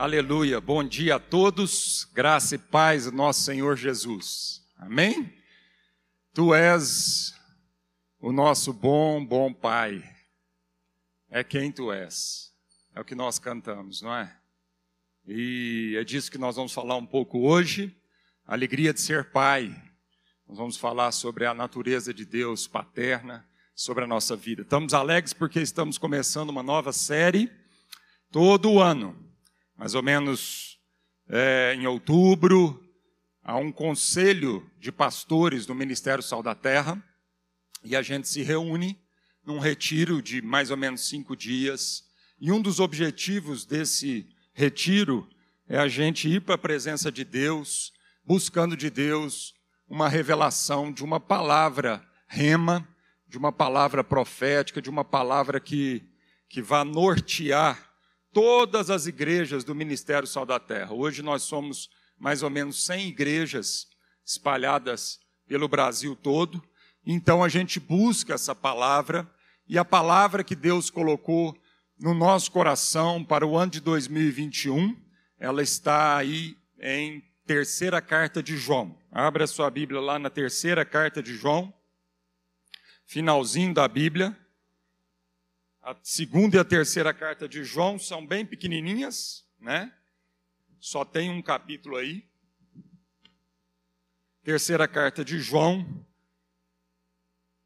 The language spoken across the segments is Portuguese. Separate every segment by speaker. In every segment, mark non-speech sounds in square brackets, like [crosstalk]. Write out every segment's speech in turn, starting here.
Speaker 1: Aleluia. Bom dia a todos. Graça e paz do nosso Senhor Jesus. Amém? Tu és o nosso bom, bom Pai. É quem tu és. É o que nós cantamos, não é? E é disso que nós vamos falar um pouco hoje. A alegria de ser pai. Nós vamos falar sobre a natureza de Deus paterna, sobre a nossa vida. Estamos alegres porque estamos começando uma nova série todo ano mais ou menos é, em outubro, há um conselho de pastores do Ministério Sal da Terra e a gente se reúne num retiro de mais ou menos cinco dias. E um dos objetivos desse retiro é a gente ir para a presença de Deus, buscando de Deus uma revelação de uma palavra rema, de uma palavra profética, de uma palavra que, que vá nortear todas as igrejas do Ministério Sal da Terra. Hoje nós somos mais ou menos 100 igrejas espalhadas pelo Brasil todo. Então a gente busca essa palavra e a palavra que Deus colocou no nosso coração para o ano de 2021, ela está aí em terceira carta de João. Abra sua Bíblia lá na terceira carta de João, finalzinho da Bíblia. A segunda e a terceira carta de João são bem pequenininhas, né? Só tem um capítulo aí. Terceira carta de João.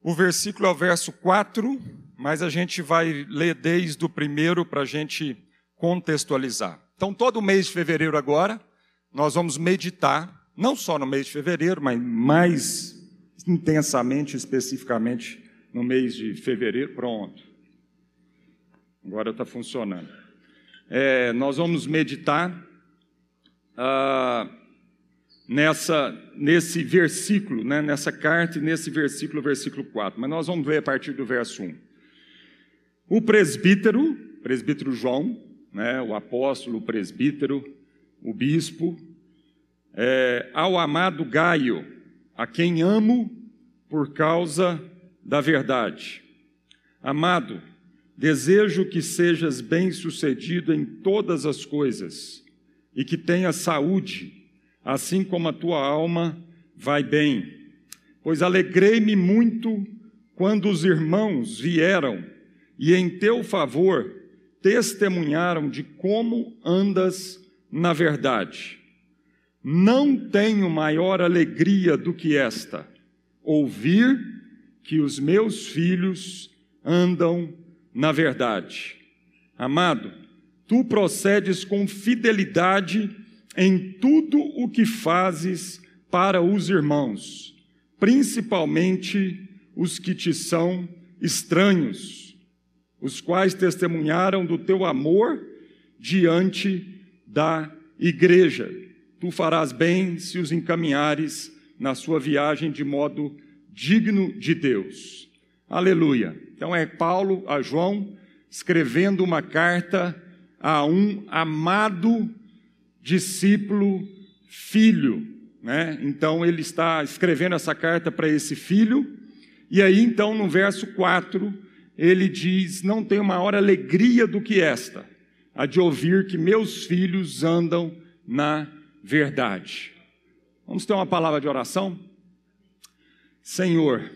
Speaker 1: O versículo é o verso 4, mas a gente vai ler desde o primeiro para a gente contextualizar. Então, todo mês de fevereiro agora, nós vamos meditar, não só no mês de fevereiro, mas mais intensamente, especificamente no mês de fevereiro. Pronto. Agora está funcionando. É, nós vamos meditar ah, nessa, nesse versículo, né, nessa carta e nesse versículo, versículo 4. Mas nós vamos ver a partir do verso 1. O presbítero, presbítero João, né, o apóstolo, o presbítero, o bispo, é, ao amado Gaio, a quem amo por causa da verdade. Amado, Desejo que sejas bem-sucedido em todas as coisas e que tenhas saúde, assim como a tua alma vai bem. Pois alegrei-me muito quando os irmãos vieram e em teu favor testemunharam de como andas na verdade. Não tenho maior alegria do que esta, ouvir que os meus filhos andam na verdade. Amado, tu procedes com fidelidade em tudo o que fazes para os irmãos, principalmente os que te são estranhos, os quais testemunharam do teu amor diante da igreja. Tu farás bem se os encaminhares na sua viagem de modo digno de Deus. Aleluia. Então é Paulo a João escrevendo uma carta a um amado discípulo, filho. Né? Então ele está escrevendo essa carta para esse filho, e aí então no verso 4 ele diz: Não tenho maior alegria do que esta, a de ouvir que meus filhos andam na verdade. Vamos ter uma palavra de oração? Senhor,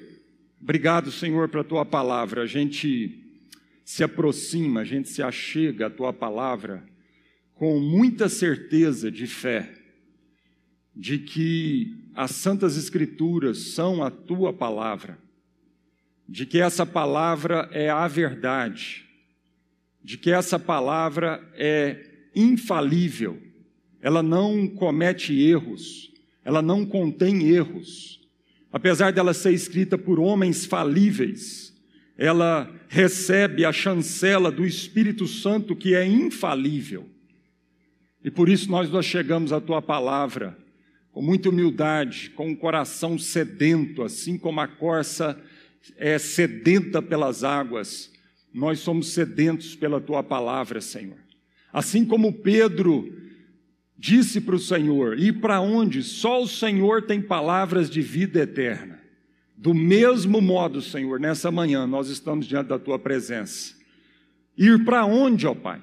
Speaker 1: Obrigado, Senhor, pela tua palavra. A gente se aproxima, a gente se achega à tua palavra com muita certeza de fé, de que as Santas Escrituras são a tua palavra, de que essa palavra é a verdade, de que essa palavra é infalível, ela não comete erros, ela não contém erros Apesar dela ser escrita por homens falíveis, ela recebe a chancela do Espírito Santo que é infalível. E por isso nós chegamos à tua palavra com muita humildade, com um coração sedento, assim como a corça é sedenta pelas águas. Nós somos sedentos pela tua palavra, Senhor. Assim como Pedro disse para o Senhor: E para onde? Só o Senhor tem palavras de vida eterna. Do mesmo modo, Senhor, nessa manhã nós estamos diante da tua presença. Ir para onde, ó Pai?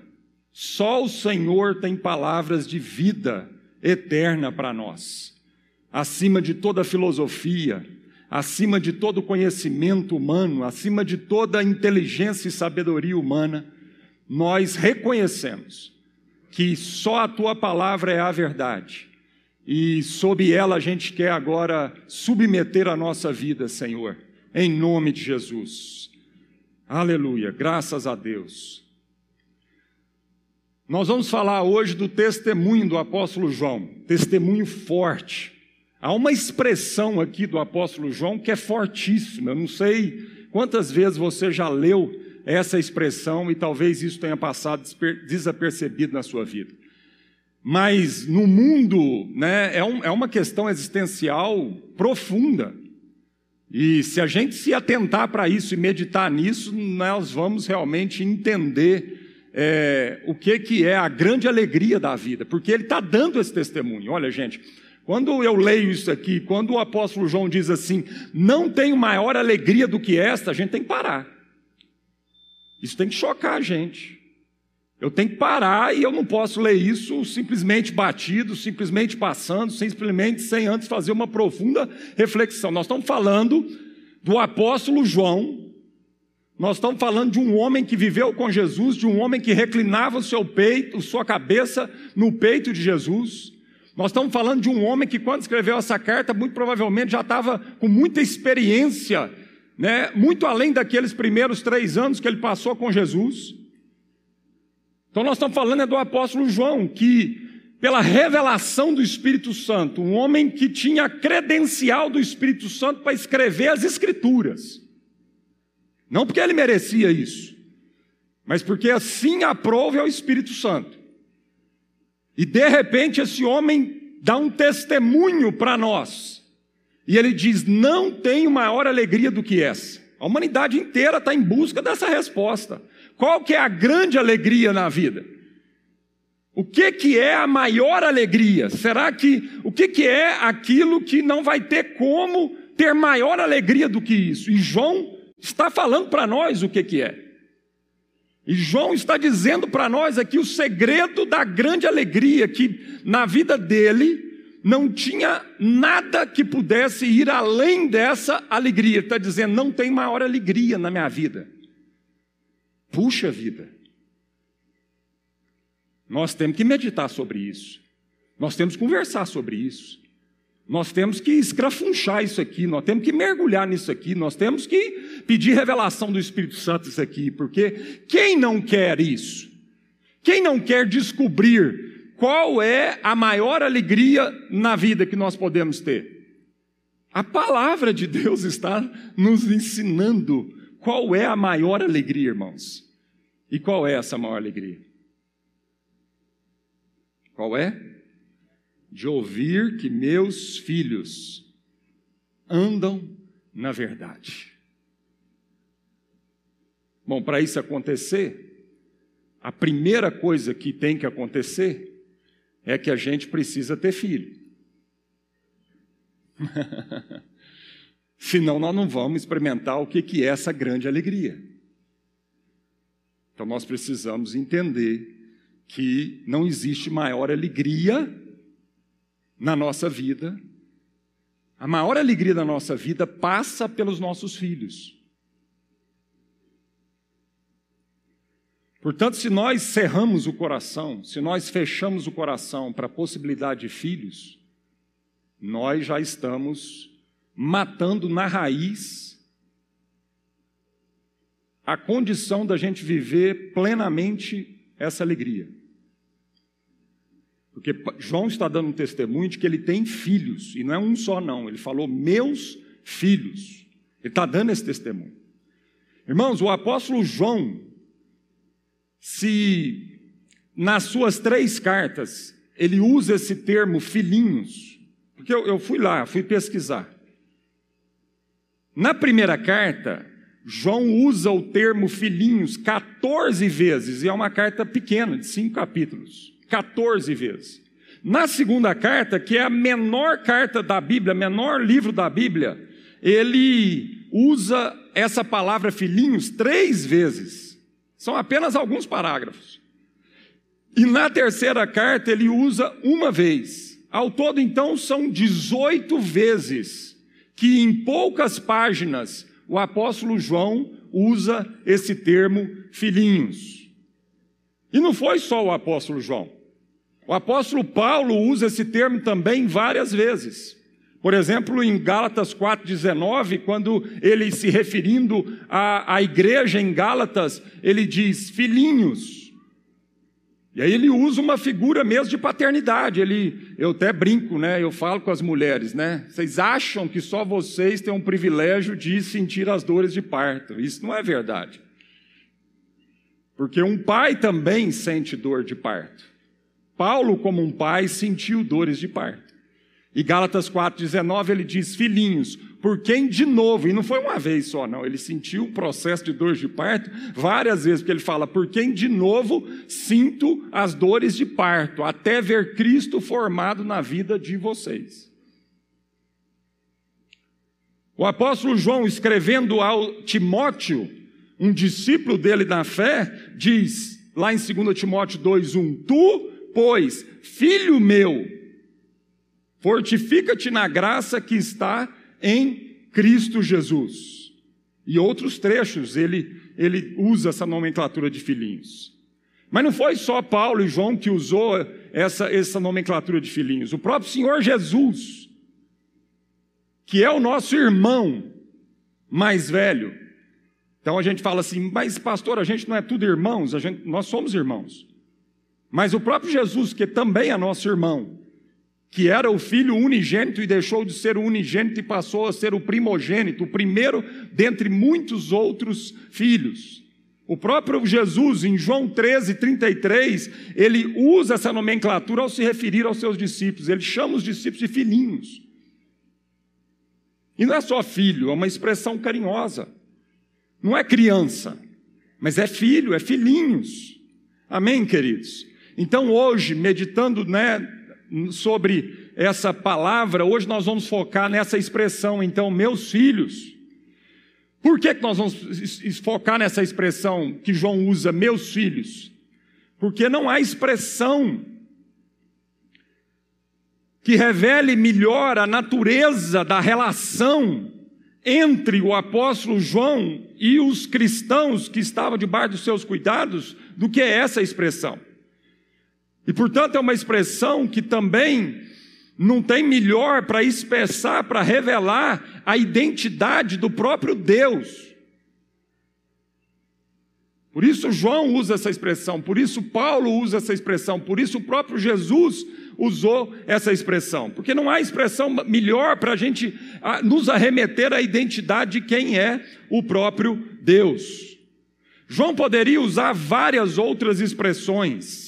Speaker 1: Só o Senhor tem palavras de vida eterna para nós, acima de toda filosofia, acima de todo conhecimento humano, acima de toda inteligência e sabedoria humana, nós reconhecemos que só a tua palavra é a verdade. E sob ela a gente quer agora submeter a nossa vida, Senhor, em nome de Jesus. Aleluia, graças a Deus. Nós vamos falar hoje do testemunho do apóstolo João, testemunho forte. Há uma expressão aqui do apóstolo João que é fortíssima. Eu não sei quantas vezes você já leu essa expressão e talvez isso tenha passado desapercebido na sua vida. Mas no mundo, né, é, um, é uma questão existencial profunda. E se a gente se atentar para isso e meditar nisso, nós vamos realmente entender é, o que, que é a grande alegria da vida, porque ele está dando esse testemunho. Olha, gente, quando eu leio isso aqui, quando o apóstolo João diz assim, não tenho maior alegria do que esta, a gente tem que parar. Isso tem que chocar a gente. Eu tenho que parar e eu não posso ler isso simplesmente batido, simplesmente passando, simplesmente sem antes fazer uma profunda reflexão. Nós estamos falando do apóstolo João, nós estamos falando de um homem que viveu com Jesus, de um homem que reclinava o seu peito, sua cabeça no peito de Jesus. Nós estamos falando de um homem que, quando escreveu essa carta, muito provavelmente já estava com muita experiência, né? muito além daqueles primeiros três anos que ele passou com Jesus. Então, nós estamos falando é do apóstolo João, que, pela revelação do Espírito Santo, um homem que tinha credencial do Espírito Santo para escrever as Escrituras. Não porque ele merecia isso, mas porque assim aprove ao Espírito Santo. E de repente esse homem dá um testemunho para nós. E ele diz: Não tenho maior alegria do que essa. A humanidade inteira está em busca dessa resposta. Qual que é a grande alegria na vida? O que, que é a maior alegria? Será que o que, que é aquilo que não vai ter como ter maior alegria do que isso? E João está falando para nós o que, que é. E João está dizendo para nós aqui o segredo da grande alegria, que na vida dele não tinha nada que pudesse ir além dessa alegria. Está dizendo: não tem maior alegria na minha vida. Puxa vida. Nós temos que meditar sobre isso. Nós temos que conversar sobre isso. Nós temos que escrafunchar isso aqui, nós temos que mergulhar nisso aqui, nós temos que pedir revelação do Espírito Santo isso aqui, porque quem não quer isso? Quem não quer descobrir qual é a maior alegria na vida que nós podemos ter? A palavra de Deus está nos ensinando qual é a maior alegria, irmãos. E qual é essa maior alegria? Qual é? de ouvir que meus filhos andam na verdade. Bom, para isso acontecer, a primeira coisa que tem que acontecer é que a gente precisa ter filho. [laughs] Senão nós não vamos experimentar o que é essa grande alegria. Então nós precisamos entender que não existe maior alegria na nossa vida, a maior alegria da nossa vida passa pelos nossos filhos. Portanto, se nós cerramos o coração, se nós fechamos o coração para a possibilidade de filhos, nós já estamos matando na raiz a condição da gente viver plenamente essa alegria. Porque João está dando um testemunho de que ele tem filhos, e não é um só, não. Ele falou, meus filhos. Ele está dando esse testemunho. Irmãos, o apóstolo João, se nas suas três cartas ele usa esse termo filhinhos, porque eu, eu fui lá, fui pesquisar. Na primeira carta, João usa o termo filhinhos 14 vezes, e é uma carta pequena, de cinco capítulos. 14 vezes. Na segunda carta, que é a menor carta da Bíblia, menor livro da Bíblia, ele usa essa palavra filhinhos três vezes. São apenas alguns parágrafos. E na terceira carta ele usa uma vez. Ao todo, então, são 18 vezes que em poucas páginas o apóstolo João usa esse termo filhinhos. E não foi só o apóstolo João. O apóstolo Paulo usa esse termo também várias vezes. Por exemplo, em Gálatas 4,19, quando ele se referindo à, à igreja em Gálatas, ele diz filhinhos. E aí ele usa uma figura mesmo de paternidade. Ele, eu até brinco, né? Eu falo com as mulheres, né? Vocês acham que só vocês têm um privilégio de sentir as dores de parto? Isso não é verdade. Porque um pai também sente dor de parto. Paulo, como um pai, sentiu dores de parto. E Gálatas 4,19 ele diz: Filhinhos, por quem de novo, e não foi uma vez só, não, ele sentiu o processo de dores de parto várias vezes, porque ele fala: Por quem de novo sinto as dores de parto, até ver Cristo formado na vida de vocês. O apóstolo João, escrevendo ao Timóteo, um discípulo dele na fé, diz lá em 2 Timóteo 2,1: Tu, pois, filho meu, Fortifica-te na graça que está em Cristo Jesus. E outros trechos ele, ele usa essa nomenclatura de filhinhos. Mas não foi só Paulo e João que usou essa, essa nomenclatura de filhinhos. O próprio Senhor Jesus, que é o nosso irmão mais velho. Então a gente fala assim, mas pastor, a gente não é tudo irmãos, gente, nós somos irmãos. Mas o próprio Jesus, que também é nosso irmão, que era o filho unigênito e deixou de ser o unigênito e passou a ser o primogênito, o primeiro dentre muitos outros filhos. O próprio Jesus, em João 13, 33, ele usa essa nomenclatura ao se referir aos seus discípulos. Ele chama os discípulos de filhinhos. E não é só filho, é uma expressão carinhosa. Não é criança, mas é filho, é filhinhos. Amém, queridos? Então, hoje, meditando né, sobre essa palavra, hoje nós vamos focar nessa expressão, então, meus filhos. Por que, que nós vamos focar nessa expressão que João usa, meus filhos? Porque não há expressão que revele melhor a natureza da relação entre o apóstolo João e os cristãos que estavam debaixo dos seus cuidados do que essa expressão. E portanto é uma expressão que também não tem melhor para expressar, para revelar a identidade do próprio Deus. Por isso João usa essa expressão, por isso Paulo usa essa expressão, por isso o próprio Jesus usou essa expressão, porque não há expressão melhor para a gente nos arremeter à identidade de quem é o próprio Deus. João poderia usar várias outras expressões,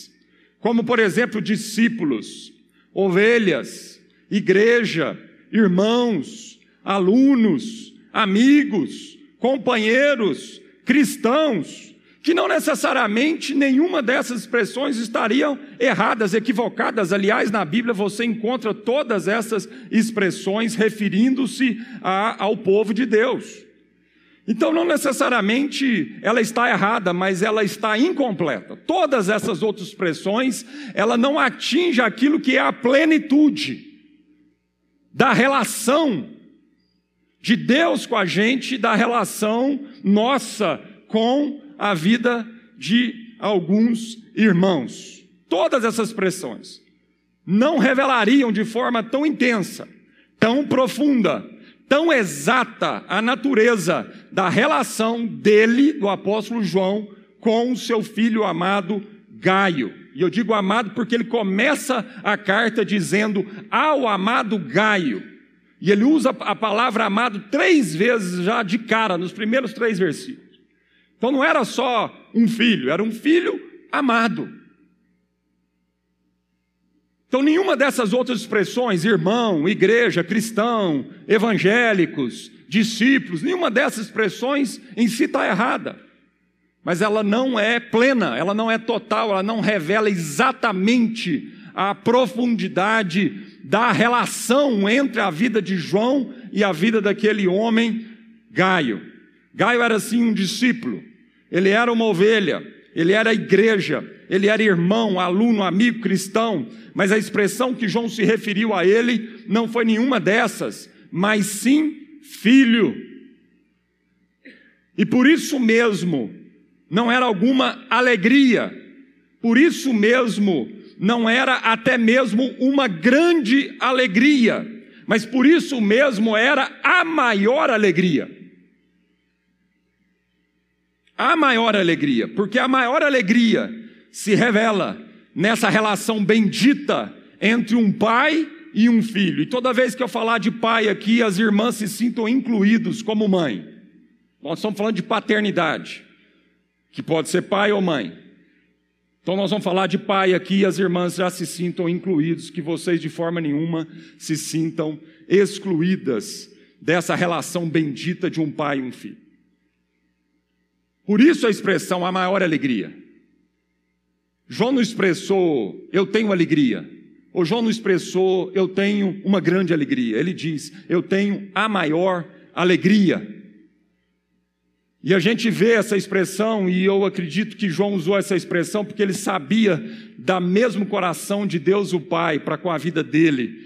Speaker 1: como por exemplo discípulos, ovelhas, igreja, irmãos, alunos, amigos, companheiros, cristãos, que não necessariamente nenhuma dessas expressões estariam erradas, equivocadas. Aliás, na Bíblia você encontra todas essas expressões referindo-se ao povo de Deus. Então, não necessariamente ela está errada, mas ela está incompleta. Todas essas outras expressões, ela não atinge aquilo que é a plenitude da relação de Deus com a gente, da relação nossa com a vida de alguns irmãos. Todas essas expressões não revelariam de forma tão intensa, tão profunda, tão exata a natureza da relação dele, do apóstolo João, com o seu filho amado Gaio. E eu digo amado porque ele começa a carta dizendo ao amado Gaio. E ele usa a palavra amado três vezes já de cara, nos primeiros três versículos. Então não era só um filho, era um filho amado. Então, nenhuma dessas outras expressões, irmão, igreja, cristão, evangélicos, discípulos, nenhuma dessas expressões em si está errada. Mas ela não é plena, ela não é total, ela não revela exatamente a profundidade da relação entre a vida de João e a vida daquele homem Gaio. Gaio era assim um discípulo, ele era uma ovelha, ele era igreja, ele era irmão, aluno, amigo cristão, mas a expressão que João se referiu a ele não foi nenhuma dessas, mas sim filho. E por isso mesmo, não era alguma alegria, por isso mesmo, não era até mesmo uma grande alegria, mas por isso mesmo era a maior alegria. A maior alegria, porque a maior alegria se revela nessa relação bendita entre um pai e um filho. E toda vez que eu falar de pai aqui, as irmãs se sintam incluídos como mãe. Nós estamos falando de paternidade, que pode ser pai ou mãe. Então nós vamos falar de pai aqui, as irmãs já se sintam incluídos, que vocês de forma nenhuma se sintam excluídas dessa relação bendita de um pai e um filho. Por isso a expressão a maior alegria. João não expressou eu tenho alegria. Ou João não expressou eu tenho uma grande alegria. Ele diz eu tenho a maior alegria. E a gente vê essa expressão, e eu acredito que João usou essa expressão porque ele sabia da mesmo coração de Deus o Pai para com a vida dele,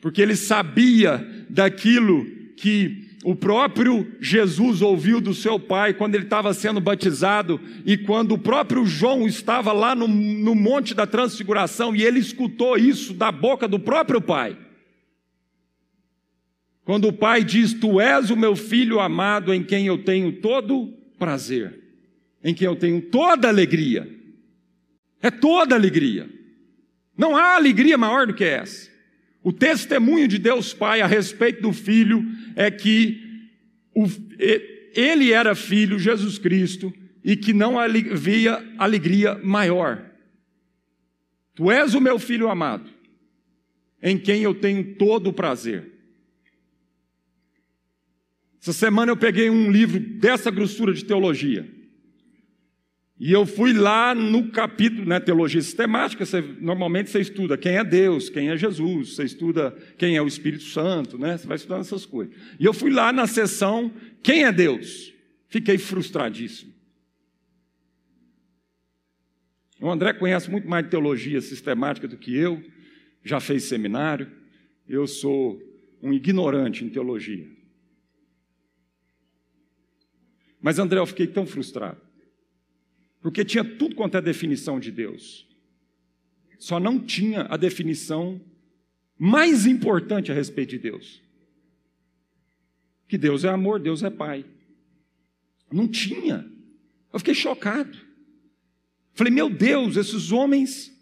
Speaker 1: porque ele sabia daquilo que o próprio Jesus ouviu do seu pai quando ele estava sendo batizado e quando o próprio João estava lá no, no Monte da Transfiguração e ele escutou isso da boca do próprio pai. Quando o pai diz: Tu és o meu filho amado em quem eu tenho todo prazer, em quem eu tenho toda alegria. É toda alegria. Não há alegria maior do que essa. O testemunho de Deus Pai a respeito do Filho é que o, ele era filho, Jesus Cristo, e que não havia alegria maior. Tu és o meu filho amado, em quem eu tenho todo o prazer. Essa semana eu peguei um livro dessa grossura de teologia. E eu fui lá no capítulo, né, teologia sistemática, você, normalmente você estuda quem é Deus, quem é Jesus, você estuda quem é o Espírito Santo, né, você vai estudando essas coisas. E eu fui lá na sessão quem é Deus. Fiquei frustradíssimo. O André conhece muito mais teologia sistemática do que eu, já fez seminário, eu sou um ignorante em teologia. Mas André, eu fiquei tão frustrado porque tinha tudo quanto é definição de Deus. Só não tinha a definição mais importante a respeito de Deus. Que Deus é amor, Deus é Pai. Não tinha. Eu fiquei chocado. Falei, meu Deus, esses homens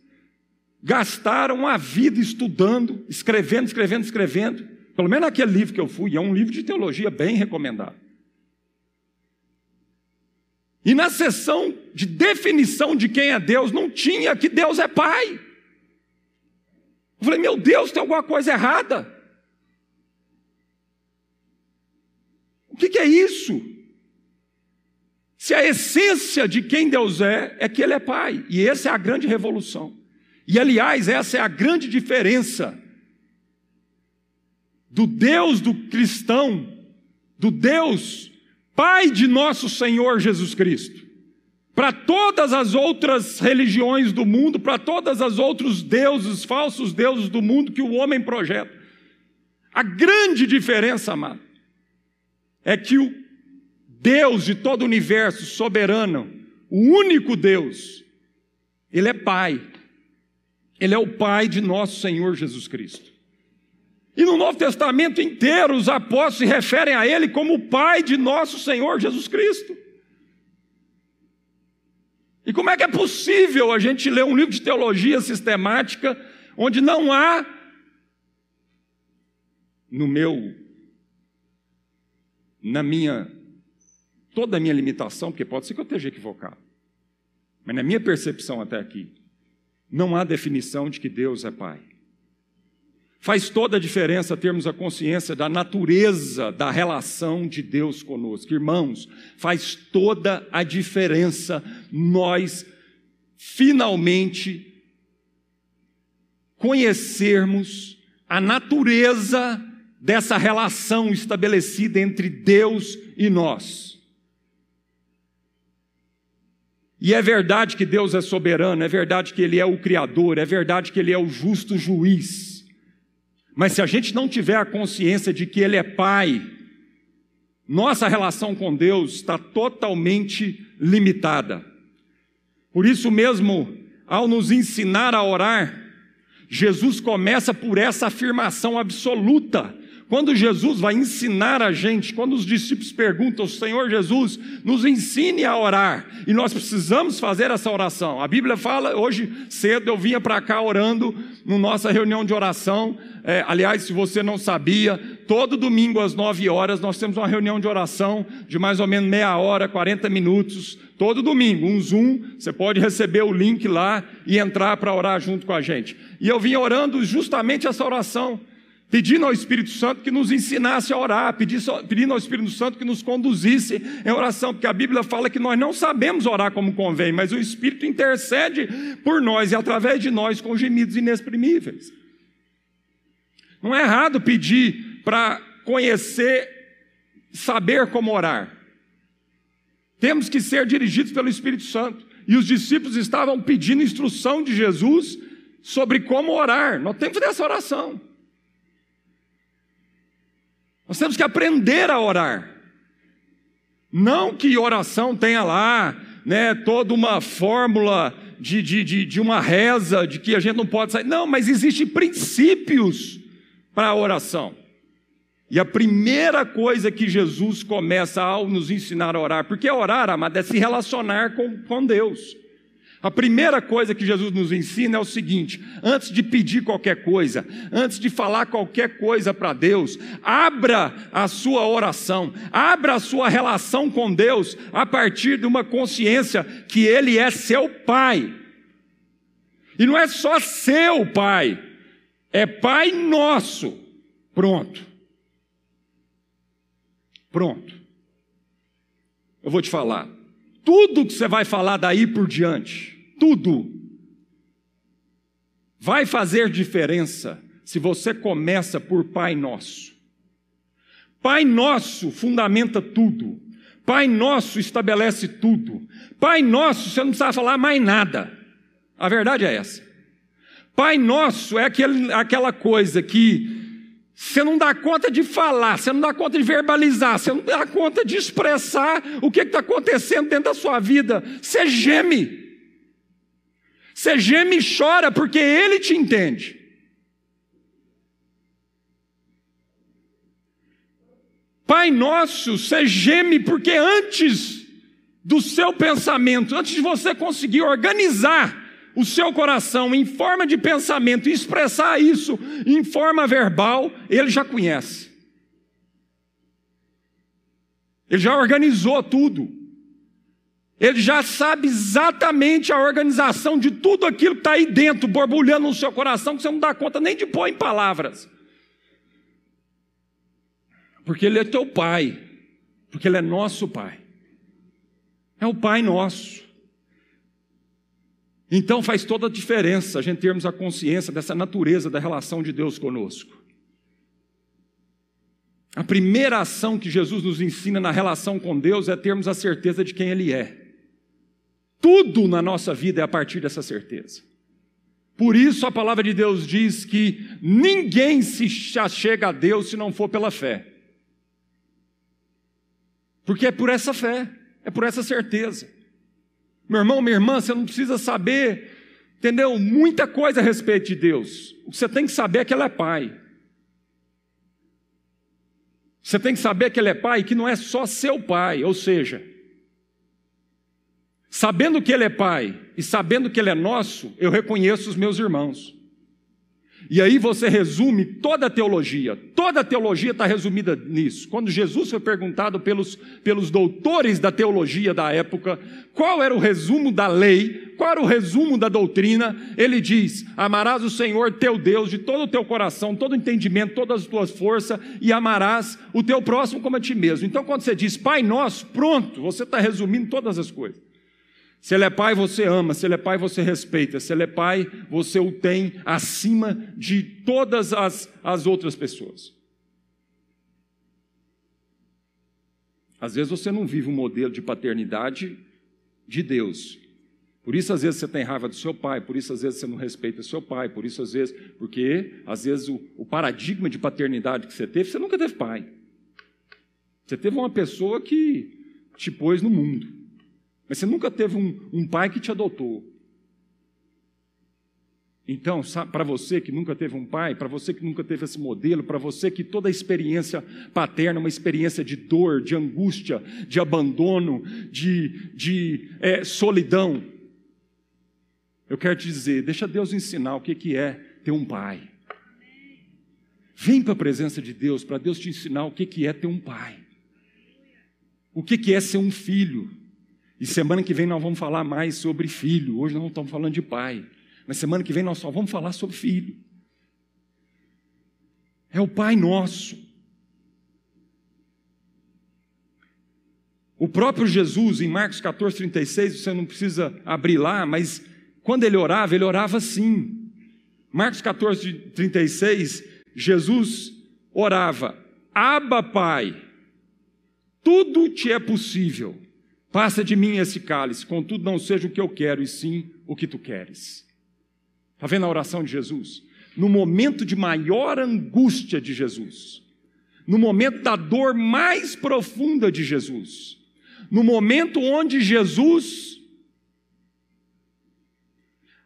Speaker 1: gastaram a vida estudando, escrevendo, escrevendo, escrevendo. Pelo menos aquele livro que eu fui, é um livro de teologia bem recomendado. E na sessão de definição de quem é Deus, não tinha que Deus é Pai. Eu falei, meu Deus, tem alguma coisa errada. O que, que é isso? Se a essência de quem Deus é, é que Ele é Pai. E essa é a grande revolução. E aliás, essa é a grande diferença do Deus do cristão, do Deus Pai de nosso Senhor Jesus Cristo. Para todas as outras religiões do mundo, para todos os outros deuses, falsos deuses do mundo que o homem projeta. A grande diferença, amado, é que o Deus de todo o universo, soberano, o único Deus, Ele é Pai. Ele é o Pai de nosso Senhor Jesus Cristo. E no Novo Testamento inteiro, os apóstolos se referem a Ele como o Pai de nosso Senhor Jesus Cristo. E como é que é possível a gente ler um livro de teologia sistemática onde não há, no meu, na minha, toda a minha limitação, porque pode ser que eu esteja equivocado, mas na minha percepção até aqui, não há definição de que Deus é Pai. Faz toda a diferença termos a consciência da natureza da relação de Deus conosco. Irmãos, faz toda a diferença nós finalmente conhecermos a natureza dessa relação estabelecida entre Deus e nós. E é verdade que Deus é soberano, é verdade que Ele é o Criador, é verdade que Ele é o justo juiz. Mas se a gente não tiver a consciência de que Ele é Pai, nossa relação com Deus está totalmente limitada. Por isso mesmo, ao nos ensinar a orar, Jesus começa por essa afirmação absoluta. Quando Jesus vai ensinar a gente, quando os discípulos perguntam, Senhor Jesus, nos ensine a orar, e nós precisamos fazer essa oração. A Bíblia fala, hoje cedo eu vinha para cá orando, na nossa reunião de oração, é, aliás, se você não sabia, todo domingo às 9 horas nós temos uma reunião de oração de mais ou menos meia hora, 40 minutos, todo domingo, um Zoom, você pode receber o link lá e entrar para orar junto com a gente. E eu vim orando justamente essa oração, pedindo ao Espírito Santo que nos ensinasse a orar, pedindo ao Espírito Santo que nos conduzisse em oração, porque a Bíblia fala que nós não sabemos orar como convém, mas o Espírito intercede por nós e através de nós com gemidos inexprimíveis. Não é errado pedir para conhecer, saber como orar. Temos que ser dirigidos pelo Espírito Santo. E os discípulos estavam pedindo instrução de Jesus sobre como orar. Nós temos que fazer essa oração. Nós temos que aprender a orar. Não que oração tenha lá, né, toda uma fórmula de, de, de, de uma reza, de que a gente não pode sair. Não, mas existem princípios para a oração. E a primeira coisa que Jesus começa ao nos ensinar a orar, porque orar, amado, é se relacionar com, com Deus. A primeira coisa que Jesus nos ensina é o seguinte: antes de pedir qualquer coisa, antes de falar qualquer coisa para Deus, abra a sua oração, abra a sua relação com Deus a partir de uma consciência que Ele é seu Pai. E não é só seu Pai, é Pai nosso. Pronto. Pronto. Eu vou te falar. Tudo que você vai falar daí por diante, tudo, vai fazer diferença se você começa por Pai Nosso. Pai Nosso fundamenta tudo. Pai Nosso estabelece tudo. Pai Nosso, você não precisa falar mais nada. A verdade é essa. Pai nosso é aquele, aquela coisa que você não dá conta de falar, você não dá conta de verbalizar, você não dá conta de expressar o que está acontecendo dentro da sua vida. Você geme. Você geme e chora porque Ele te entende. Pai nosso, você geme porque antes do seu pensamento, antes de você conseguir organizar o seu coração em forma de pensamento e expressar isso em forma verbal, ele já conhece. Ele já organizou tudo. Ele já sabe exatamente a organização de tudo aquilo que está aí dentro, borbulhando no seu coração, que você não dá conta nem de pôr em palavras. Porque Ele é teu Pai, porque Ele é nosso Pai. É o Pai nosso. Então faz toda a diferença a gente termos a consciência dessa natureza da relação de Deus conosco. A primeira ação que Jesus nos ensina na relação com Deus é termos a certeza de quem Ele é. Tudo na nossa vida é a partir dessa certeza. Por isso a palavra de Deus diz que ninguém se chega a Deus se não for pela fé. Porque é por essa fé, é por essa certeza. Meu irmão, minha irmã, você não precisa saber, entendeu? Muita coisa a respeito de Deus. O que você tem que saber é que Ele é Pai. Você tem que saber que Ele é Pai que não é só seu Pai, ou seja, sabendo que Ele é Pai e sabendo que Ele é nosso, eu reconheço os meus irmãos. E aí você resume toda a teologia, toda a teologia está resumida nisso. Quando Jesus foi perguntado pelos, pelos doutores da teologia da época qual era o resumo da lei, qual era o resumo da doutrina, ele diz: Amarás o Senhor teu Deus de todo o teu coração, todo o entendimento, todas as tuas forças, e amarás o teu próximo como a ti mesmo. Então, quando você diz Pai Nosso, pronto, você está resumindo todas as coisas. Se ele é pai, você ama. Se ele é pai, você respeita. Se ele é pai, você o tem acima de todas as, as outras pessoas. Às vezes você não vive um modelo de paternidade de Deus, Por isso, às vezes, você tem raiva do seu pai, por isso, às vezes, você não respeita seu pai, por isso, às vezes, porque, às vezes, o, o paradigma de paternidade que você teve, você nunca teve pai. Você teve uma pessoa que te pôs no mundo, mas você nunca teve um, um pai que te adotou. Então, para você que nunca teve um pai, para você que nunca teve esse modelo, para você que toda a experiência paterna é uma experiência de dor, de angústia, de abandono, de, de é, solidão, eu quero te dizer, deixa Deus ensinar o que, que é ter um pai. Vem para a presença de Deus, para Deus te ensinar o que, que é ter um pai. O que, que é ser um filho. E semana que vem nós vamos falar mais sobre filho. Hoje nós não estamos falando de pai. Mas semana que vem nós só vamos falar sobre filho. É o Pai Nosso. O próprio Jesus, em Marcos 14, 36, você não precisa abrir lá, mas quando ele orava, ele orava assim. Marcos 14, 36, Jesus orava: Aba, Pai, tudo te é possível. Passa de mim esse cálice, contudo não seja o que eu quero, e sim o que tu queres. Está vendo a oração de Jesus? No momento de maior angústia de Jesus, no momento da dor mais profunda de Jesus, no momento onde Jesus,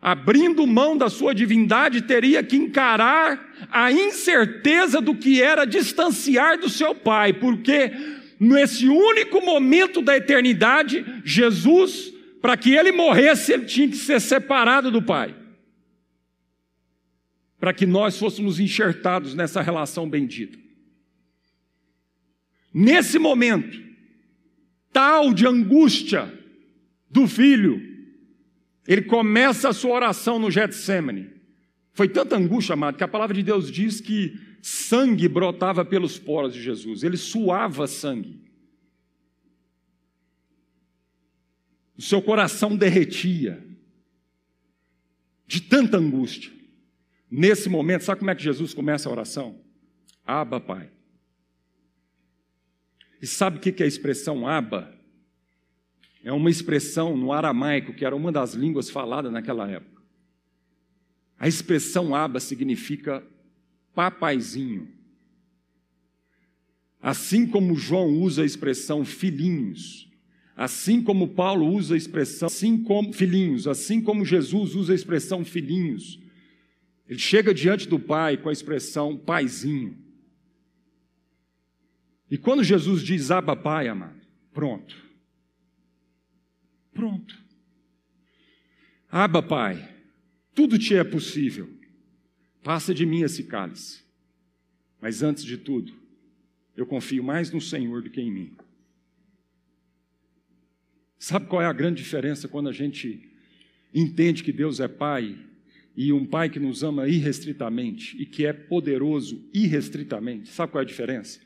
Speaker 1: abrindo mão da sua divindade, teria que encarar a incerteza do que era distanciar do seu Pai, porque nesse único momento da eternidade, Jesus, para que ele morresse, ele tinha que ser separado do Pai para que nós fôssemos enxertados nessa relação bendita. Nesse momento, tal de angústia do filho, ele começa a sua oração no Getsemane. Foi tanta angústia, amado, que a palavra de Deus diz que sangue brotava pelos poros de Jesus, ele suava sangue. O seu coração derretia de tanta angústia. Nesse momento, sabe como é que Jesus começa a oração? Aba, Pai. E sabe o que é a expressão aba? É uma expressão no aramaico, que era uma das línguas faladas naquela época. A expressão aba significa papaizinho. Assim como João usa a expressão filhinhos, assim como Paulo usa a expressão assim como filhinhos, assim como Jesus usa a expressão filhinhos, ele chega diante do Pai com a expressão paizinho. E quando Jesus diz Abba Pai, amado, pronto. Pronto. Abba Pai, tudo te é possível. Passa de mim esse cálice. Mas antes de tudo, eu confio mais no Senhor do que em mim. Sabe qual é a grande diferença quando a gente entende que Deus é Pai e um pai que nos ama irrestritamente e que é poderoso irrestritamente. Sabe qual é a diferença?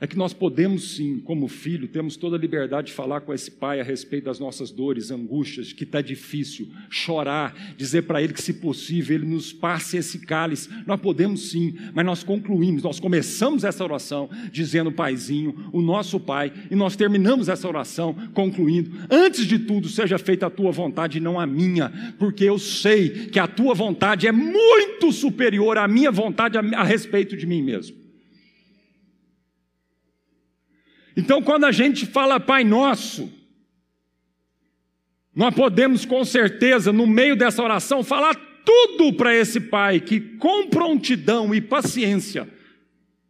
Speaker 1: É que nós podemos sim, como filho, temos toda a liberdade de falar com esse pai a respeito das nossas dores, angústias, que está difícil, chorar, dizer para ele que, se possível, ele nos passe esse cálice. Nós podemos sim, mas nós concluímos, nós começamos essa oração dizendo, Paizinho, o nosso Pai, e nós terminamos essa oração concluindo: Antes de tudo, seja feita a tua vontade e não a minha, porque eu sei que a tua vontade é muito superior à minha vontade a, a respeito de mim mesmo. Então, quando a gente fala Pai Nosso, nós podemos com certeza, no meio dessa oração, falar tudo para esse Pai que, com prontidão e paciência,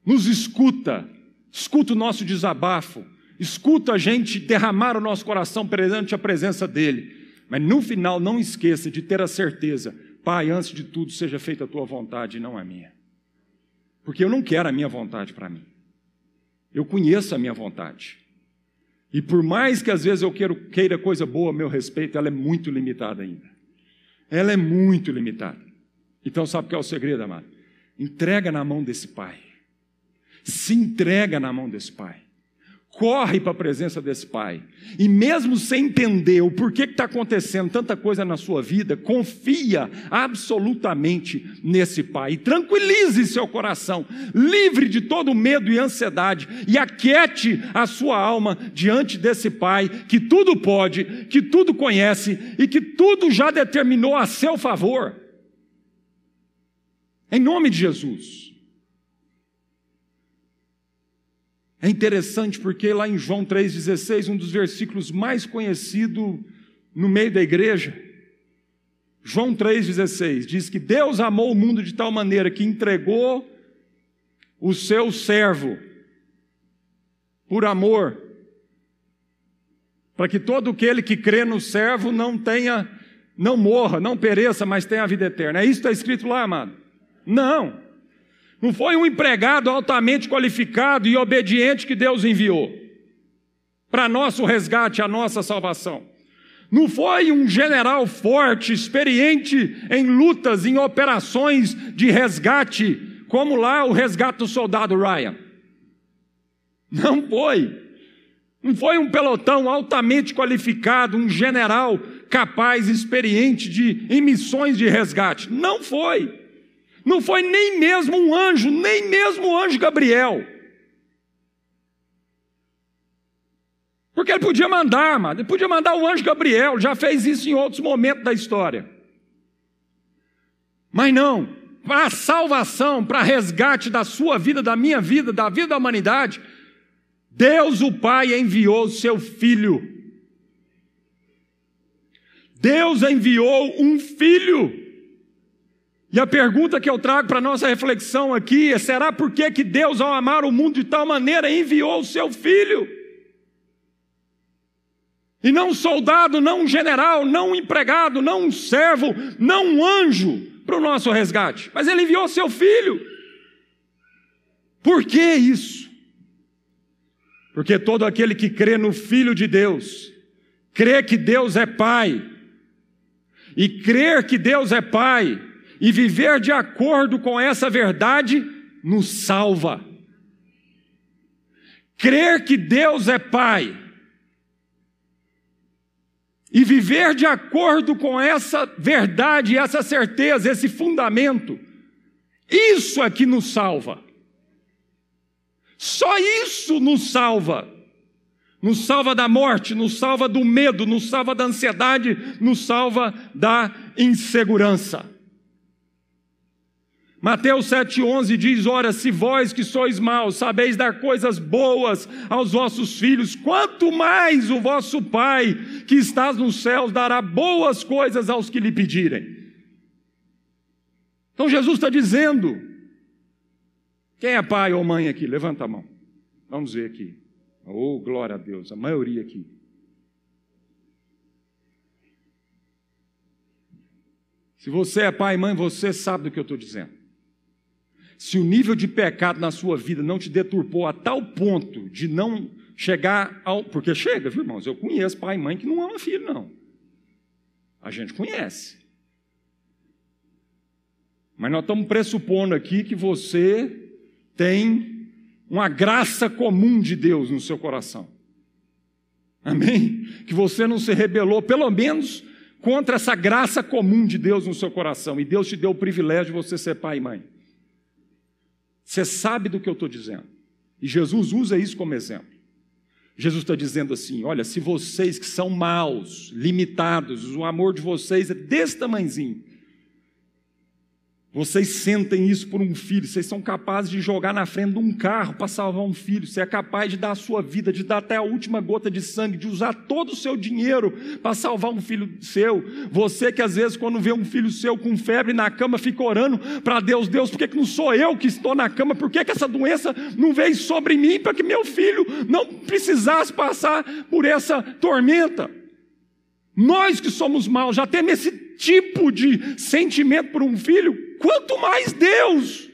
Speaker 1: nos escuta, escuta o nosso desabafo, escuta a gente derramar o nosso coração perante a presença dEle. Mas no final, não esqueça de ter a certeza, Pai, antes de tudo, seja feita a tua vontade e não a minha. Porque eu não quero a minha vontade para mim. Eu conheço a minha vontade. E por mais que às vezes eu queira, queira coisa boa a meu respeito, ela é muito limitada ainda. Ela é muito limitada. Então, sabe o que é o segredo, amado? Entrega na mão desse pai. Se entrega na mão desse pai. Corre para a presença desse pai. E mesmo sem entender o porquê que está acontecendo tanta coisa na sua vida, confia absolutamente nesse pai. E tranquilize seu coração, livre de todo medo e ansiedade, e aquiete a sua alma diante desse pai que tudo pode, que tudo conhece e que tudo já determinou a seu favor. Em nome de Jesus. É interessante porque lá em João 3,16, um dos versículos mais conhecidos no meio da igreja, João 3,16 diz que Deus amou o mundo de tal maneira que entregou o seu servo por amor, para que todo aquele que crê no servo não tenha, não morra, não pereça, mas tenha a vida eterna. É isso que está escrito lá, amado? Não. Não foi um empregado altamente qualificado e obediente que Deus enviou para nosso resgate, a nossa salvação. Não foi um general forte, experiente em lutas, em operações de resgate, como lá o resgate do soldado Ryan. Não foi. Não foi um pelotão altamente qualificado, um general capaz, experiente de, em missões de resgate. Não foi. Não foi nem mesmo um anjo, nem mesmo o anjo Gabriel. Porque ele podia mandar, mano, ele podia mandar o anjo Gabriel, já fez isso em outros momentos da história. Mas não, para salvação, para resgate da sua vida, da minha vida, da vida da humanidade, Deus o Pai enviou o seu filho. Deus enviou um filho. E a pergunta que eu trago para nossa reflexão aqui é: será por que, que Deus, ao amar o mundo de tal maneira, enviou o seu filho? E não um soldado, não um general, não um empregado, não um servo, não um anjo para o nosso resgate, mas ele enviou seu filho. Por que isso? Porque todo aquele que crê no Filho de Deus, crê que Deus é Pai, e crer que Deus é Pai, e viver de acordo com essa verdade nos salva. Crer que Deus é Pai e viver de acordo com essa verdade, essa certeza, esse fundamento, isso é que nos salva. Só isso nos salva. Nos salva da morte, nos salva do medo, nos salva da ansiedade, nos salva da insegurança. Mateus 7,11 diz: Ora, se vós que sois maus sabeis dar coisas boas aos vossos filhos, quanto mais o vosso Pai que estás nos céus dará boas coisas aos que lhe pedirem. Então Jesus está dizendo: quem é pai ou mãe aqui? Levanta a mão. Vamos ver aqui. Oh, glória a Deus, a maioria aqui. Se você é pai e mãe, você sabe do que eu estou dizendo se o nível de pecado na sua vida não te deturpou a tal ponto de não chegar ao. Porque chega, viu, irmãos? Eu conheço pai e mãe que não ama filho, não. A gente conhece. Mas nós estamos pressupondo aqui que você tem uma graça comum de Deus no seu coração. Amém? Que você não se rebelou, pelo menos, contra essa graça comum de Deus no seu coração. E Deus te deu o privilégio de você ser pai e mãe. Você sabe do que eu estou dizendo. E Jesus usa isso como exemplo. Jesus está dizendo assim: olha, se vocês que são maus, limitados, o amor de vocês é desse tamanhozinho, vocês sentem isso por um filho, vocês são capazes de jogar na frente de um carro para salvar um filho, você é capaz de dar a sua vida, de dar até a última gota de sangue, de usar todo o seu dinheiro para salvar um filho seu. Você que às vezes, quando vê um filho seu com febre na cama, fica orando para Deus: Deus, por que, que não sou eu que estou na cama? Por que, que essa doença não veio sobre mim para que meu filho não precisasse passar por essa tormenta? Nós que somos maus já temos esse tipo de sentimento por um filho, quanto mais Deus,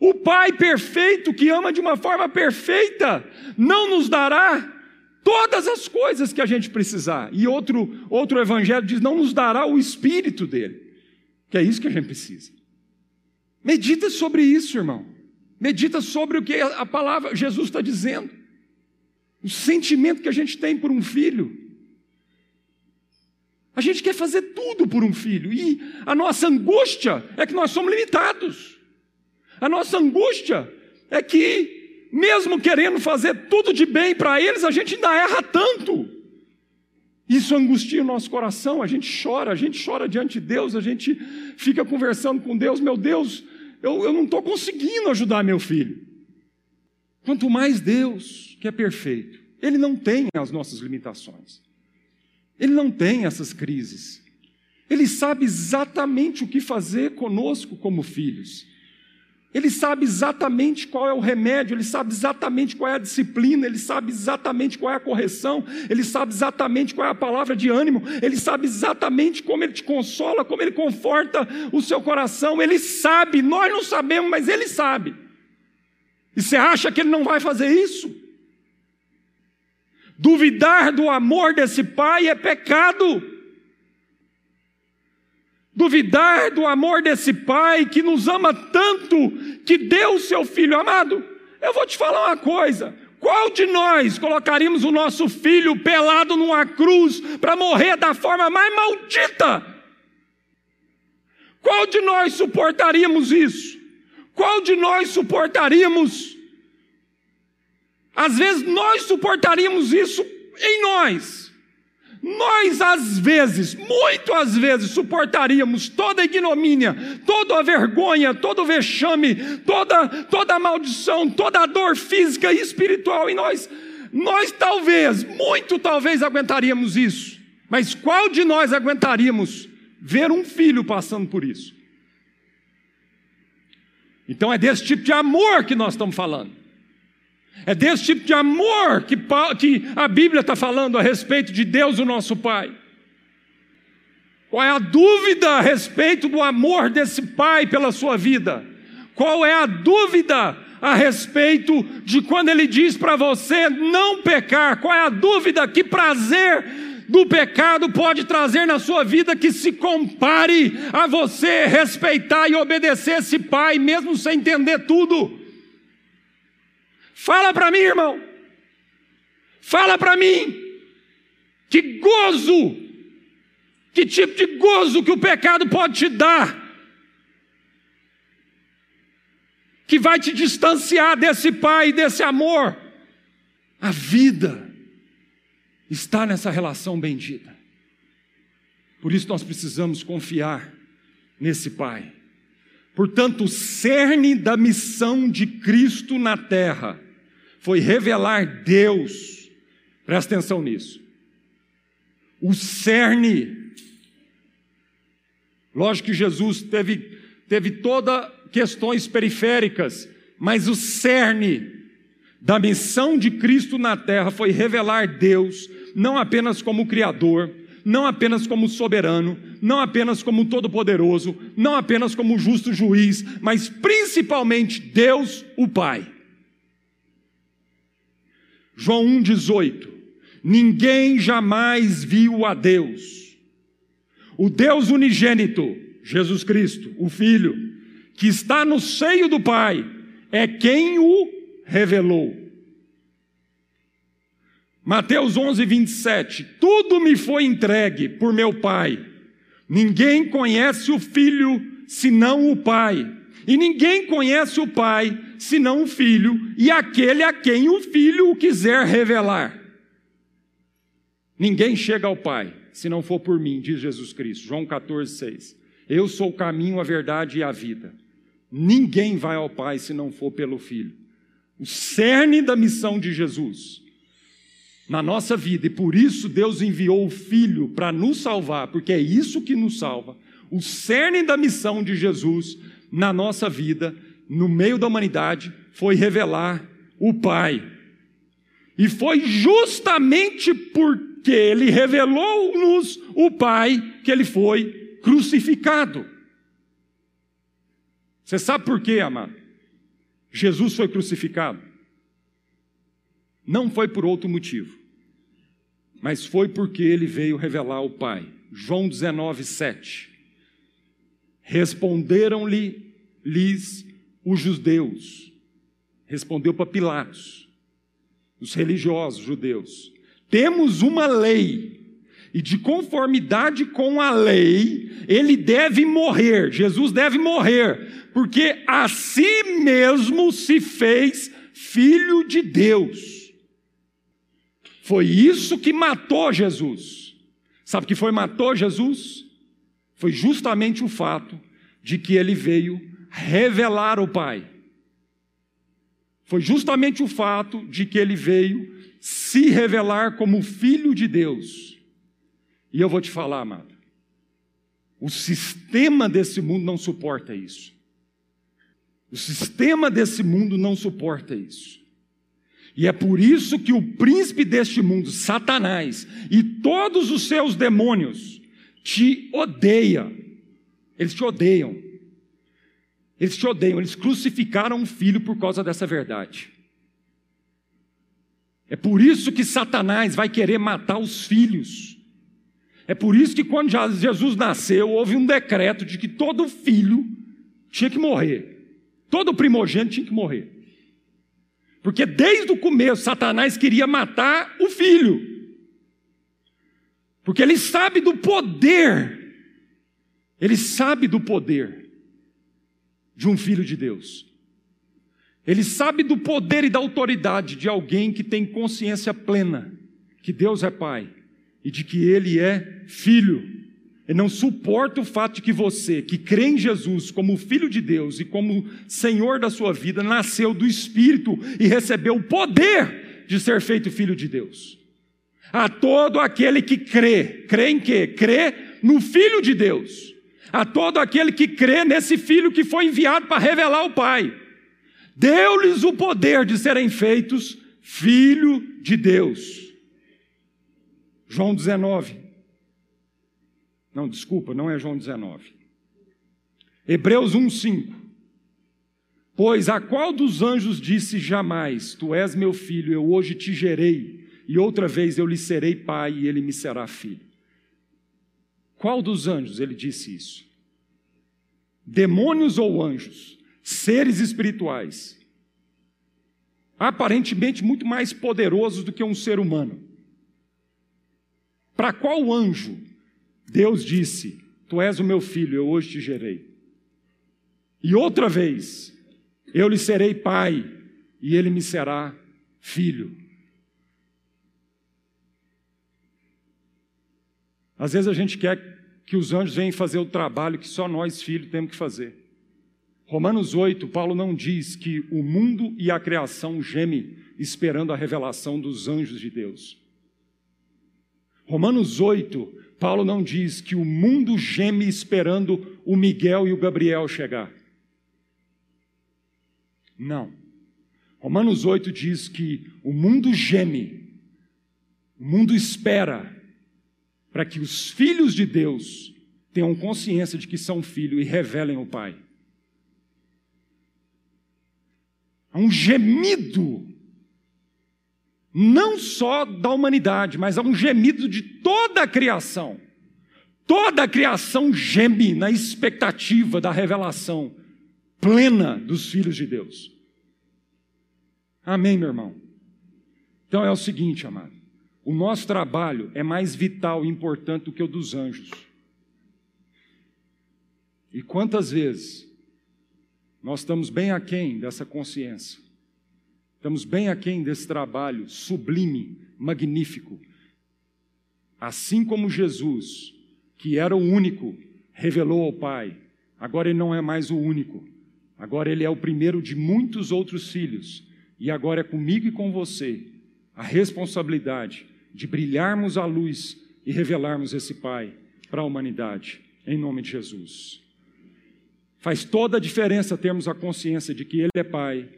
Speaker 1: o Pai perfeito, que ama de uma forma perfeita, não nos dará todas as coisas que a gente precisar. E outro, outro evangelho diz: não nos dará o Espírito dele, que é isso que a gente precisa. Medita sobre isso, irmão. Medita sobre o que a palavra Jesus está dizendo. o sentimento que a gente tem por um filho. A gente quer fazer tudo por um filho, e a nossa angústia é que nós somos limitados. A nossa angústia é que, mesmo querendo fazer tudo de bem para eles, a gente ainda erra tanto. Isso angustia o nosso coração, a gente chora, a gente chora diante de Deus, a gente fica conversando com Deus, meu Deus, eu, eu não estou conseguindo ajudar meu filho. Quanto mais Deus, que é perfeito, Ele não tem as nossas limitações, Ele não tem essas crises, Ele sabe exatamente o que fazer conosco como filhos. Ele sabe exatamente qual é o remédio, ele sabe exatamente qual é a disciplina, ele sabe exatamente qual é a correção, ele sabe exatamente qual é a palavra de ânimo, ele sabe exatamente como ele te consola, como ele conforta o seu coração. Ele sabe, nós não sabemos, mas ele sabe. E você acha que ele não vai fazer isso? Duvidar do amor desse pai é pecado. Duvidar do amor desse pai que nos ama tanto, que deu o seu filho amado. Eu vou te falar uma coisa: qual de nós colocaríamos o nosso filho pelado numa cruz para morrer da forma mais maldita? Qual de nós suportaríamos isso? Qual de nós suportaríamos? Às vezes nós suportaríamos isso em nós. Nós, às vezes, muito às vezes, suportaríamos toda a ignomínia, toda a vergonha, todo o vexame, toda, toda a maldição, toda a dor física e espiritual em nós. Nós talvez, muito talvez, aguentaríamos isso. Mas qual de nós aguentaríamos ver um filho passando por isso? Então é desse tipo de amor que nós estamos falando. É desse tipo de amor que, que a Bíblia está falando a respeito de Deus, o nosso Pai. Qual é a dúvida a respeito do amor desse Pai pela sua vida? Qual é a dúvida a respeito de quando Ele diz para você não pecar? Qual é a dúvida? Que prazer do pecado pode trazer na sua vida que se compare a você respeitar e obedecer esse Pai, mesmo sem entender tudo? Fala para mim, irmão. Fala para mim. Que gozo, que tipo de gozo que o pecado pode te dar, que vai te distanciar desse Pai, desse amor. A vida está nessa relação bendita. Por isso nós precisamos confiar nesse Pai. Portanto, o cerne da missão de Cristo na terra foi revelar Deus. Presta atenção nisso. O cerne. Lógico que Jesus teve, teve toda questões periféricas, mas o cerne da missão de Cristo na terra foi revelar Deus, não apenas como Criador, não apenas como soberano, não apenas como todo-poderoso, não apenas como justo juiz, mas principalmente Deus, o Pai. João 1,18: Ninguém jamais viu a Deus. O Deus unigênito, Jesus Cristo, o Filho, que está no seio do Pai, é quem o revelou. Mateus 11, 27. Tudo me foi entregue por meu Pai. Ninguém conhece o Filho senão o Pai. E ninguém conhece o Pai senão o Filho, e aquele a quem o Filho o quiser revelar. Ninguém chega ao Pai se não for por mim, diz Jesus Cristo. João 14, 6. Eu sou o caminho, a verdade e a vida. Ninguém vai ao Pai se não for pelo Filho. O cerne da missão de Jesus na nossa vida, e por isso Deus enviou o Filho para nos salvar, porque é isso que nos salva. O cerne da missão de Jesus na nossa vida no meio da humanidade foi revelar o Pai. E foi justamente porque ele revelou-nos o Pai que ele foi crucificado. Você sabe por quê, amado? Jesus foi crucificado. Não foi por outro motivo, mas foi porque ele veio revelar o Pai. João 19, 7. Responderam-lhe lhes os judeus. Respondeu para Pilatos. os religiosos judeus. Temos uma lei, e de conformidade com a lei, ele deve morrer, Jesus deve morrer, porque a si mesmo se fez filho de Deus. Foi isso que matou Jesus. Sabe o que foi matou Jesus? Foi justamente o fato de que ele veio revelar o Pai. Foi justamente o fato de que ele veio se revelar como filho de Deus. E eu vou te falar, amado, o sistema desse mundo não suporta isso. O sistema desse mundo não suporta isso. E é por isso que o príncipe deste mundo, Satanás, e todos os seus demônios te odeia. Eles te odeiam. Eles te odeiam, eles crucificaram um filho por causa dessa verdade. É por isso que Satanás vai querer matar os filhos. É por isso que quando Jesus nasceu, houve um decreto de que todo filho tinha que morrer. Todo primogênito tinha que morrer. Porque desde o começo Satanás queria matar o filho. Porque ele sabe do poder. Ele sabe do poder de um filho de Deus. Ele sabe do poder e da autoridade de alguém que tem consciência plena que Deus é Pai e de que ele é filho. Ele não suporta o fato de que você, que crê em Jesus como filho de Deus e como Senhor da sua vida, nasceu do Espírito e recebeu o poder de ser feito filho de Deus. A todo aquele que crê, crê em quê? Crê no Filho de Deus. A todo aquele que crê nesse Filho que foi enviado para revelar o Pai. Deu-lhes o poder de serem feitos filho de Deus. João 19. Não, desculpa, não é João 19. Hebreus 1:5. Pois a qual dos anjos disse jamais: Tu és meu filho, eu hoje te gerei, e outra vez eu lhe serei pai e ele me será filho? Qual dos anjos ele disse isso? Demônios ou anjos? Seres espirituais. Aparentemente muito mais poderosos do que um ser humano. Para qual anjo Deus disse: Tu és o meu filho, eu hoje te gerei? E outra vez, eu lhe serei pai e ele me será filho. Às vezes a gente quer que os anjos venham fazer o trabalho que só nós, filhos, temos que fazer. Romanos 8, Paulo não diz que o mundo e a criação gemem esperando a revelação dos anjos de Deus. Romanos 8, Paulo não diz que o mundo geme esperando o Miguel e o Gabriel chegar. Não. Romanos 8 diz que o mundo geme, o mundo espera para que os filhos de Deus tenham consciência de que são filhos e revelem o Pai. Há um gemido não só da humanidade, mas há um gemido de toda a criação. Toda a criação geme na expectativa da revelação plena dos filhos de Deus. Amém, meu irmão? Então é o seguinte, amado: o nosso trabalho é mais vital e importante do que o dos anjos. E quantas vezes nós estamos bem aquém dessa consciência? Estamos bem aquém desse trabalho sublime, magnífico. Assim como Jesus, que era o único, revelou ao Pai, agora ele não é mais o único. Agora ele é o primeiro de muitos outros filhos. E agora é comigo e com você a responsabilidade de brilharmos a luz e revelarmos esse Pai para a humanidade, em nome de Jesus. Faz toda a diferença termos a consciência de que Ele é Pai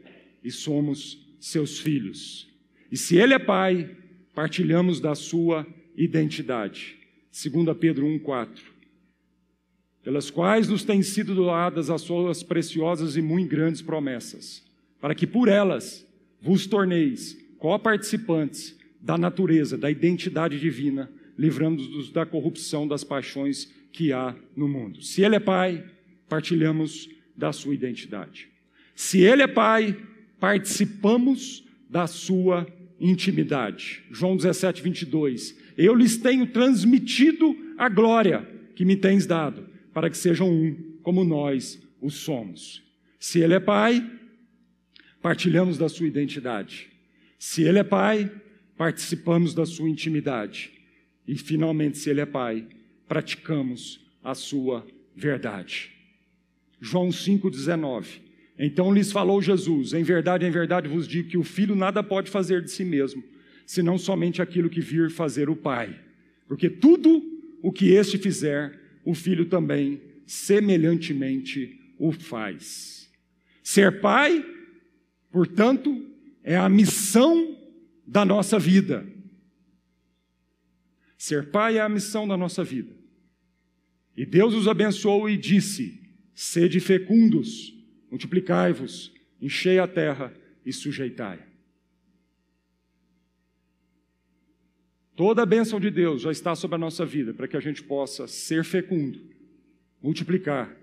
Speaker 1: e somos seus filhos. E se ele é pai, partilhamos da sua identidade. 2 Pedro 1,4. Pelas quais nos têm sido doadas as suas preciosas e muito grandes promessas, para que por elas vos torneis co-participantes da natureza, da identidade divina, livrando-nos da corrupção das paixões que há no mundo. Se Ele é Pai, partilhamos da sua identidade. Se Ele é Pai, participamos da sua
Speaker 2: intimidade. João 17, 22. Eu lhes tenho transmitido a glória que me tens dado, para que sejam um, como nós o somos. Se Ele é Pai, partilhamos da Sua identidade. Se Ele é Pai, participamos da Sua intimidade. E, finalmente, se Ele é Pai, praticamos a Sua verdade. João 5,19. Então lhes falou Jesus: Em verdade, em verdade vos digo que o filho nada pode fazer de si mesmo, senão somente aquilo que vir fazer o Pai. Porque tudo o que este fizer, o filho também semelhantemente o faz. Ser pai, portanto, é a missão da nossa vida. Ser pai é a missão da nossa vida. E Deus os abençoou e disse: Sede fecundos multiplicai-vos, enchei a terra e sujeitai. Toda a bênção de Deus já está sobre a nossa vida para que a gente possa ser fecundo, multiplicar,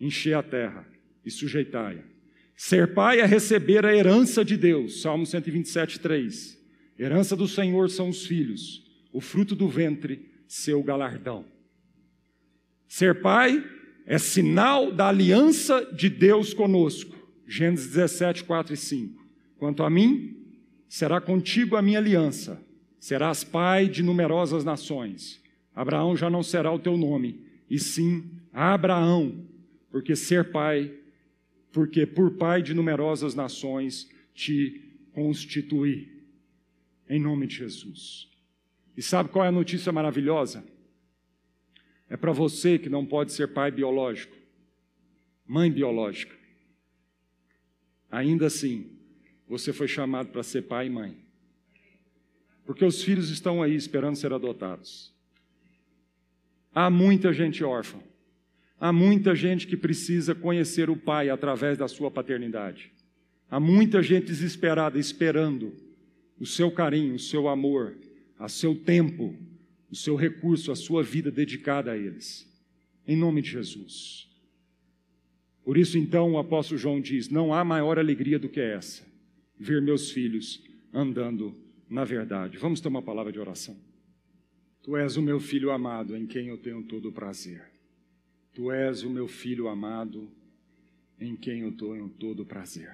Speaker 2: encher a terra e sujeitai-a. Ser pai é receber a herança de Deus, Salmo 127, 3. Herança do Senhor são os filhos, o fruto do ventre, seu galardão. Ser pai é sinal da aliança de Deus conosco. Gênesis 17, 4 e 5. Quanto a mim, será contigo a minha aliança, serás pai de numerosas nações. Abraão já não será o teu nome, e sim Abraão, porque ser pai, porque por pai de numerosas nações te constituí. Em nome de Jesus. E sabe qual é a notícia maravilhosa? É para você que não pode ser pai biológico, mãe biológica. Ainda assim, você foi chamado para ser pai e mãe. Porque os filhos estão aí esperando ser adotados. Há muita gente órfã. Há muita gente que precisa conhecer o pai através da sua paternidade. Há muita gente desesperada esperando o seu carinho, o seu amor, a seu tempo, o seu recurso, a sua vida dedicada a eles. Em nome de Jesus. Por isso, então, o apóstolo João diz: Não há maior alegria do que essa, ver meus filhos andando na verdade. Vamos ter uma palavra de oração. Tu és o meu filho amado, em quem eu tenho todo o prazer. Tu és o meu filho amado, em quem eu tenho todo prazer.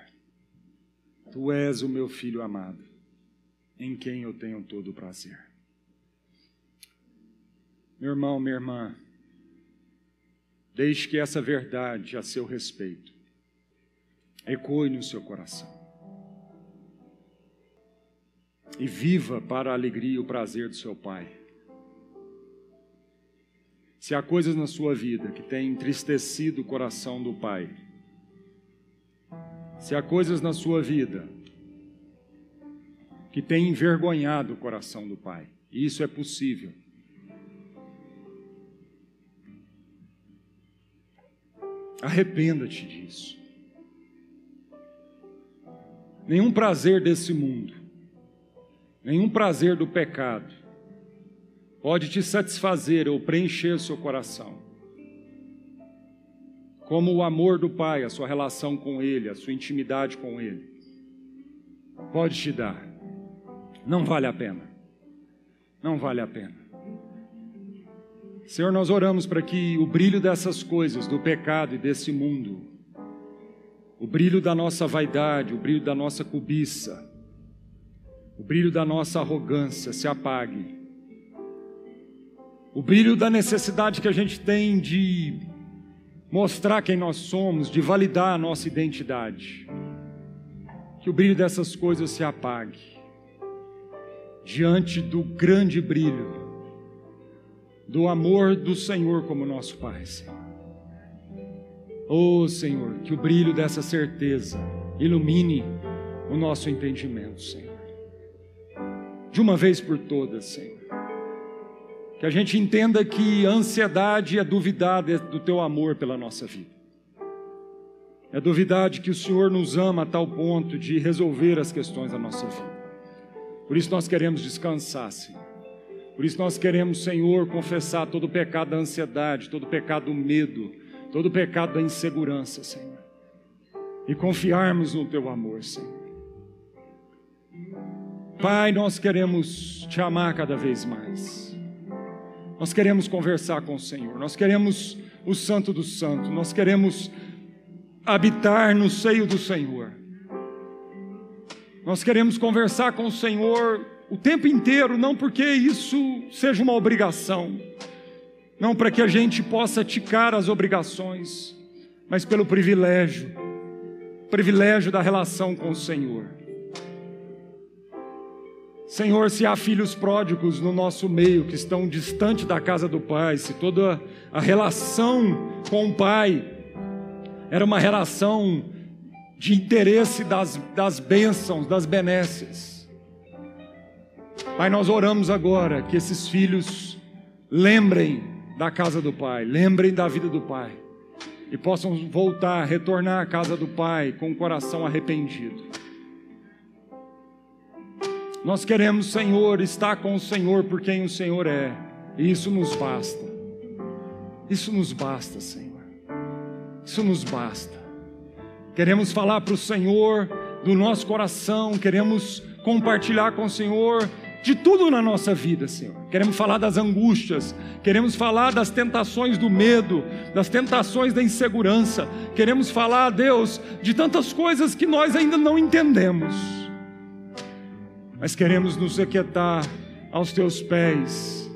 Speaker 2: Tu és o meu filho amado, em quem eu tenho todo prazer. Meu irmão, minha irmã, deixe que essa verdade a seu respeito ecoe no seu coração. E viva para a alegria e o prazer do seu Pai. Se há coisas na sua vida que têm entristecido o coração do Pai, se há coisas na sua vida que têm envergonhado o coração do Pai, e isso é possível, Arrependa-te disso. Nenhum prazer desse mundo, nenhum prazer do pecado, pode te satisfazer ou preencher seu coração. Como o amor do Pai, a sua relação com Ele, a sua intimidade com Ele, pode te dar. Não vale a pena. Não vale a pena. Senhor, nós oramos para que o brilho dessas coisas, do pecado e desse mundo, o brilho da nossa vaidade, o brilho da nossa cobiça, o brilho da nossa arrogância se apague. O brilho da necessidade que a gente tem de mostrar quem nós somos, de validar a nossa identidade. Que o brilho dessas coisas se apague diante do grande brilho do amor do Senhor como nosso Pai, Senhor. Oh, Senhor, que o brilho dessa certeza ilumine o nosso entendimento, Senhor. De uma vez por todas, Senhor. Que a gente entenda que a ansiedade é duvidar do teu amor pela nossa vida. É duvidar de que o Senhor nos ama a tal ponto de resolver as questões da nossa vida. Por isso nós queremos descansar, Senhor por isso nós queremos, Senhor, confessar todo o pecado da ansiedade, todo o pecado do medo, todo o pecado da insegurança, Senhor. E confiarmos no teu amor, Senhor. Pai, nós queremos te amar cada vez mais. Nós queremos conversar com o Senhor. Nós queremos o Santo dos Santos. Nós queremos habitar no seio do Senhor. Nós queremos conversar com o Senhor o tempo inteiro, não porque isso seja uma obrigação, não para que a gente possa ticar as obrigações, mas pelo privilégio, privilégio da relação com o Senhor. Senhor, se há filhos pródigos no nosso meio que estão distante da casa do Pai, se toda a relação com o Pai era uma relação de interesse das, das bênçãos, das benécias. Pai, nós oramos agora que esses filhos lembrem da casa do Pai, lembrem da vida do Pai e possam voltar, retornar à casa do Pai com o coração arrependido. Nós queremos, Senhor, estar com o Senhor por quem o Senhor é, e isso nos basta. Isso nos basta, Senhor. Isso nos basta. Queremos falar para o Senhor do nosso coração, queremos compartilhar com o Senhor de tudo na nossa vida, Senhor. Queremos falar das angústias, queremos falar das tentações do medo, das tentações da insegurança, queremos falar, Deus, de tantas coisas que nós ainda não entendemos. Mas queremos nos aquietar aos teus pés,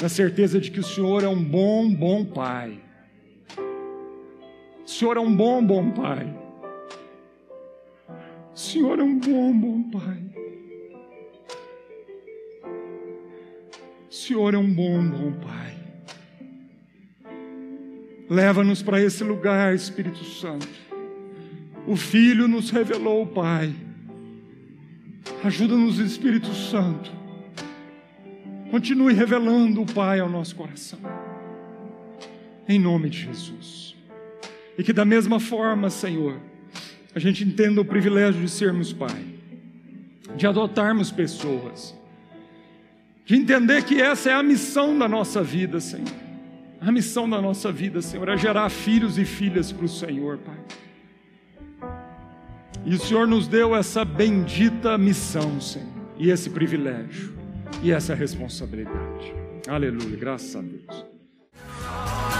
Speaker 2: na certeza de que o Senhor é um bom, bom Pai. O Senhor é um bom, bom Pai. O Senhor é um bom, bom Pai. O Senhor é um bom, bom Pai. Leva-nos para esse lugar, Espírito Santo. O Filho nos revelou o Pai. Ajuda-nos, Espírito Santo. Continue revelando o Pai ao nosso coração. Em nome de Jesus. E que da mesma forma, Senhor, a gente entenda o privilégio de sermos Pai, de adotarmos pessoas de entender que essa é a missão da nossa vida, Senhor. A missão da nossa vida, Senhor, é gerar filhos e filhas para o Senhor, Pai. E o Senhor nos deu essa bendita missão, Senhor, e esse privilégio, e essa responsabilidade. Aleluia, graças a Deus.